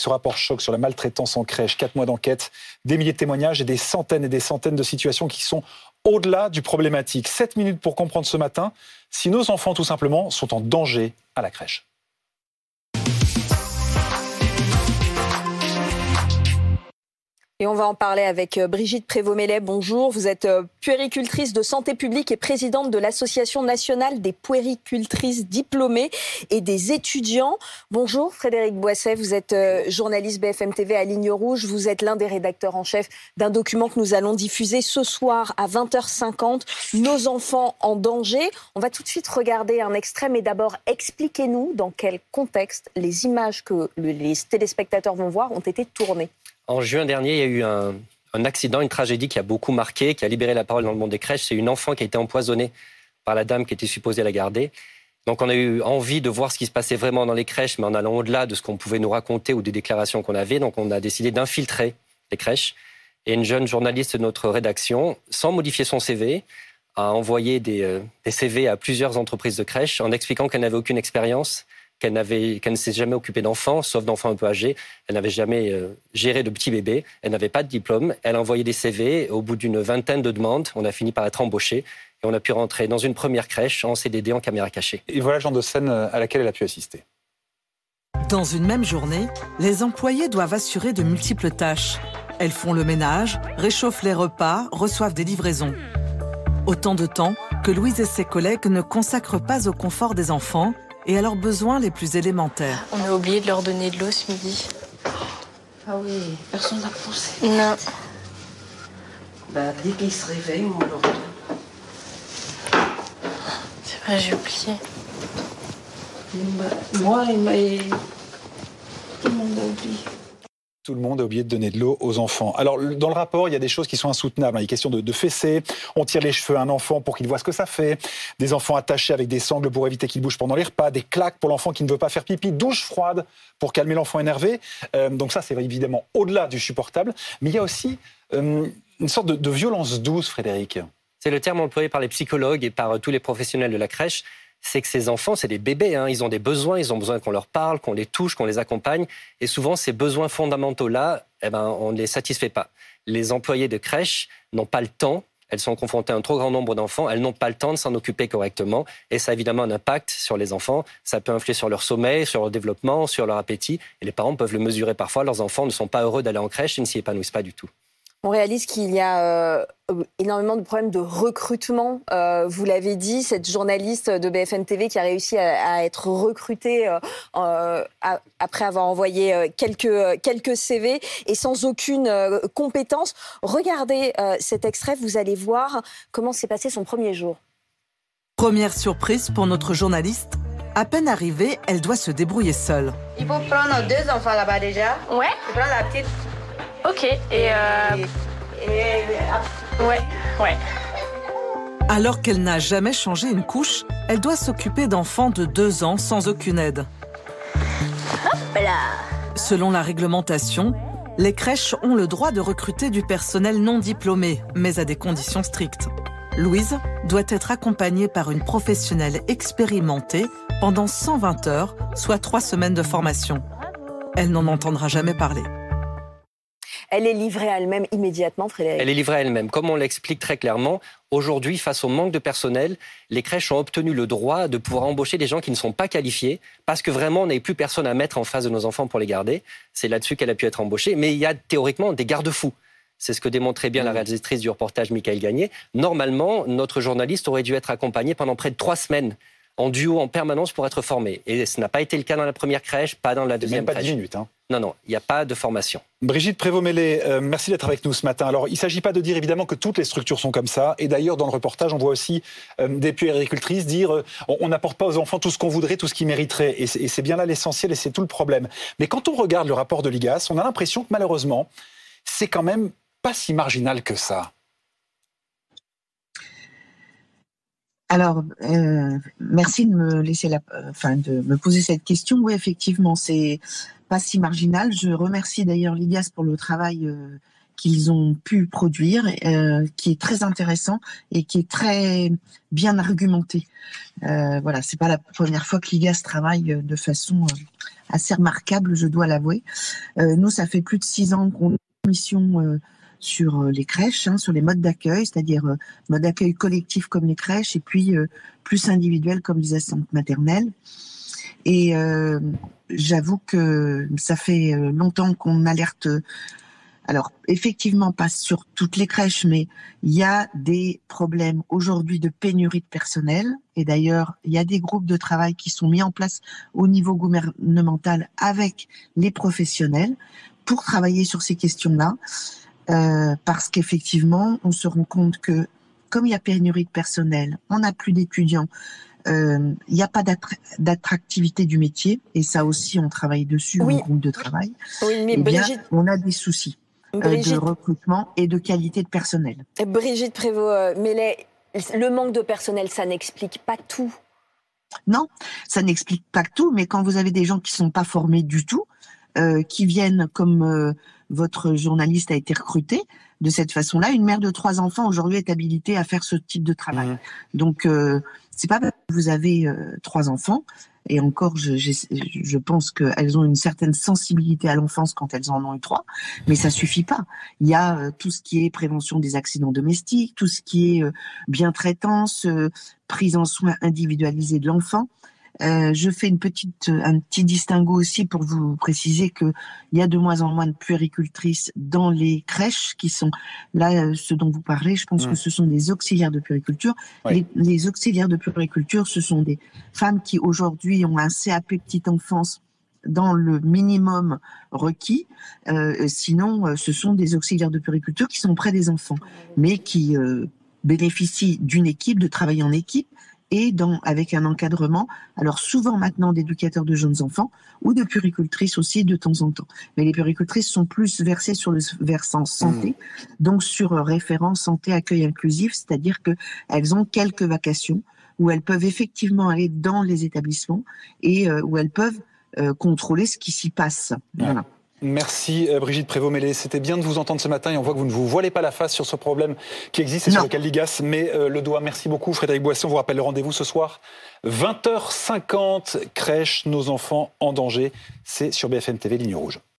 Ce rapport choc sur la maltraitance en crèche, quatre mois d'enquête, des milliers de témoignages et des centaines et des centaines de situations qui sont au-delà du problématique. Sept minutes pour comprendre ce matin si nos enfants, tout simplement, sont en danger à la crèche. On va en parler avec euh, Brigitte Prévost-Mellet. Bonjour, vous êtes euh, puéricultrice de santé publique et présidente de l'Association nationale des puéricultrices diplômées et des étudiants. Bonjour Frédéric Boisset, vous êtes euh, journaliste BFM TV à Ligne Rouge. Vous êtes l'un des rédacteurs en chef d'un document que nous allons diffuser ce soir à 20h50, Nos enfants en danger. On va tout de suite regarder un extrait, mais d'abord expliquez-nous dans quel contexte les images que les téléspectateurs vont voir ont été tournées. En juin dernier, il y a eu un, accident, une tragédie qui a beaucoup marqué, qui a libéré la parole dans le monde des crèches. C'est une enfant qui a été empoisonnée par la dame qui était supposée la garder. Donc on a eu envie de voir ce qui se passait vraiment dans les crèches, mais en allant au-delà de ce qu'on pouvait nous raconter ou des déclarations qu'on avait. Donc on a décidé d'infiltrer les crèches. Et une jeune journaliste de notre rédaction, sans modifier son CV, a envoyé des, euh, CV à plusieurs entreprises de crèches en expliquant qu'elle n'avait aucune expérience, qu'elle ne s'est jamais occupée d'enfants, sauf d'enfants un peu âgés. Elle n'avait jamais euh, géré de petits bébés. Elle n'avait pas de diplôme. Elle a envoyé des CV. Au bout d'une vingtaine de demandes, on a fini par être embauché. Et on a pu rentrer dans une première crèche en CDD en caméra cachée. Et voilà le genre de scène euh, à laquelle elle a pu assister. Dans une même journée, les employés doivent assurer de multiples tâches. Elles font le ménage, réchauffent les repas, reçoivent des livraisons. Autant de temps que Louise et ses collègues ne consacrent pas au confort des enfants et à leurs besoins les plus élémentaires. On a oublié de leur donner de l'eau ce midi. Ah oui, personne n'a pensé. Non. Bah, dès qu'ils se réveillent, on leur donne. C'est vrai, j'ai oublié. Moi et tout le monde a oublié tout le monde a oublié de donner de l'eau aux enfants. Alors, dans le rapport, il y a des choses qui sont insoutenables. Il y a question de, de fesser, on tire les cheveux à un enfant pour qu'il voit ce que ça fait, des enfants attachés avec des sangles pour éviter qu'il bouge pendant les repas, des claques pour l'enfant qui ne veut pas faire pipi, douche froide pour calmer l'enfant énervé. Euh, donc ça, c'est évidemment au-delà du supportable. Mais il y a aussi euh, une sorte de, de violence douce, Frédéric. C'est le terme employé par les psychologues et par tous les professionnels de la crèche c'est que ces enfants, c'est des bébés, hein. ils ont des besoins, ils ont besoin qu'on leur parle, qu'on les touche, qu'on les accompagne. Et souvent, ces besoins fondamentaux-là, eh ben, on ne les satisfait pas. Les employés de crèche n'ont pas le temps elles sont confrontées à un trop grand nombre d'enfants, elles n'ont pas le temps de s'en occuper correctement, et ça a évidemment un impact sur les enfants. Ça peut influer sur leur sommeil, sur leur développement, sur leur appétit, et les parents peuvent le mesurer parfois. Leurs enfants ne sont pas heureux d'aller en crèche, ils ne s'y épanouissent pas du tout. On réalise qu'il y a euh, énormément de problèmes de recrutement. Euh, vous l'avez dit, cette journaliste de BFM TV qui a réussi à, être recrutée euh, après avoir envoyé quelques, quelques CV et sans aucune compétence. Regardez cet extrait, vous allez voir comment s'est passé son premier jour. Première surprise pour notre journaliste. À peine arrivée, elle doit se débrouiller seule. Il faut prendre deux enfants là-bas déjà. Ouais. prends la petite Ok, et, euh... Ouais, ouais. Alors qu'elle n'a jamais changé une couche, elle doit s'occuper d'enfants de deux ans sans aucune aide. Hop là Selon la réglementation, les crèches ont le droit de recruter du personnel non diplômé, mais à des conditions strictes. Louise doit être accompagnée par une professionnelle expérimentée pendant 120 heures, soit trois semaines de formation. Elle n'en entendra jamais parler. Elle est livrée à elle-même immédiatement, Frédéric Elle est livrée à elle-même. Comme on l'explique très clairement, aujourd'hui, face au manque de personnel, les crèches ont obtenu le droit de pouvoir embaucher des gens qui ne sont pas qualifiés parce que vraiment, on n'avait plus personne à mettre en face de nos enfants pour les garder. C'est là-dessus qu'elle a pu être embauchée. Mais il y a théoriquement des garde-fous. C'est ce que démontrait bien la mmh. réalisatrice du reportage, Michael Gagné. Normalement, notre journaliste aurait dû être accompagné pendant près de trois semaines en duo en permanence pour être formé. Et ce n'a pas été le cas dans la première crèche, pas dans la deuxième même pas 10 minutes. Hein. Non, non, il n'y a pas de formation. Brigitte Prévost-Mélé, euh, merci d'être avec nous ce matin. Alors, il ne s'agit pas de dire évidemment que toutes les structures sont comme ça. Et d'ailleurs, dans le reportage, on voit aussi euh, des puéricultrices dire euh, on n'apporte pas aux enfants tout ce qu'on voudrait, tout ce qu'ils mériteraient. Et c'est bien là l'essentiel et c'est tout le problème. Mais quand on regarde le rapport de l'IGAS, on a l'impression que malheureusement, c'est quand même pas si marginal que ça. Alors, merci de me laisser la, enfin, de me poser cette question. Oui, effectivement, c'est pas si marginal. Je remercie d'ailleurs l'IGAS pour le travail euh, qu'ils ont pu produire, euh, qui est très intéressant et qui est très bien argumenté. Euh, voilà, c'est pas la première fois que l'IGAS travaille de façon assez remarquable, je dois l'avouer. nous, ça fait plus de six ans qu'on a une mission sur les crèches, hein, sur les modes d'accueil, c'est-à-dire mode d'accueil collectif comme les crèches et puis plus individuel comme les assistantes maternelles. Et j'avoue que ça fait longtemps qu'on alerte alors, effectivement, pas sur toutes les crèches, mais il y a des problèmes aujourd'hui de pénurie de personnel. Et d'ailleurs, il y a des groupes de travail qui sont mis en place au niveau gouvernemental avec les professionnels pour travailler sur ces questions-là. Euh, parce qu'effectivement, on se rend compte que comme il y a pénurie de personnel, on n'a plus d'étudiants, euh, il n'y a pas d'attractivité du métier, et ça aussi, on travaille dessus oui. groupe de travail. Oui, mais eh bien, on a des soucis. Euh, de recrutement et de qualité de personnel. Brigitte Prévost-Mellet, le manque de personnel, ça n'explique pas tout. Non, ça n'explique pas tout, mais quand vous avez des gens qui sont pas formés du tout, euh, qui viennent comme votre journaliste a été recruté de cette façon-là, une mère de trois enfants aujourd'hui est habilitée à faire ce type de travail. Mmh. Donc c'est pas parce que vous avez trois enfants et encore, je, je, je pense qu'elles ont une certaine sensibilité à l'enfance quand elles en ont eu trois, mais ça suffit pas. Il y a euh, tout ce qui est prévention des accidents domestiques, tout ce qui est euh, bien traitance, euh, prise en soin individualisée de l'enfant. Euh, je fais une petite, un petit distinguo aussi pour vous préciser que il y a de moins en moins de puéricultrices dans les crèches qui sont là, euh, ce dont vous parlez. Je pense que ce sont des auxiliaires de puériculture. Les, les, auxiliaires de puériculture, ce sont des femmes qui aujourd'hui ont un CAP petite enfance dans le minimum requis. Euh, sinon, euh, ce sont des auxiliaires de puériculture qui sont près des enfants, mais qui euh, bénéficient d'une équipe, de travail en équipe, et dans, avec un encadrement, alors souvent maintenant d'éducateurs de jeunes enfants ou de puricultrices aussi de temps en temps. Mais les puricultrices sont plus versées sur le versant santé, mmh. donc sur référence santé accueil inclusif, c'est-à-dire que elles ont quelques vacations où elles peuvent effectivement aller dans les établissements et euh, où elles peuvent euh, contrôler ce qui s'y passe. Voilà. Merci euh, Brigitte Prévost-Mélé. C'était bien de vous entendre ce matin et on voit que vous ne vous voilez pas la face sur ce problème qui existe et sur lequel l'IGAS met euh, le doigt. Merci beaucoup Frédéric Boisson. vous rappelle le rendez-vous ce soir. 20h50, crèche, nos enfants en danger. C'est sur BFM TV, ligne rouge.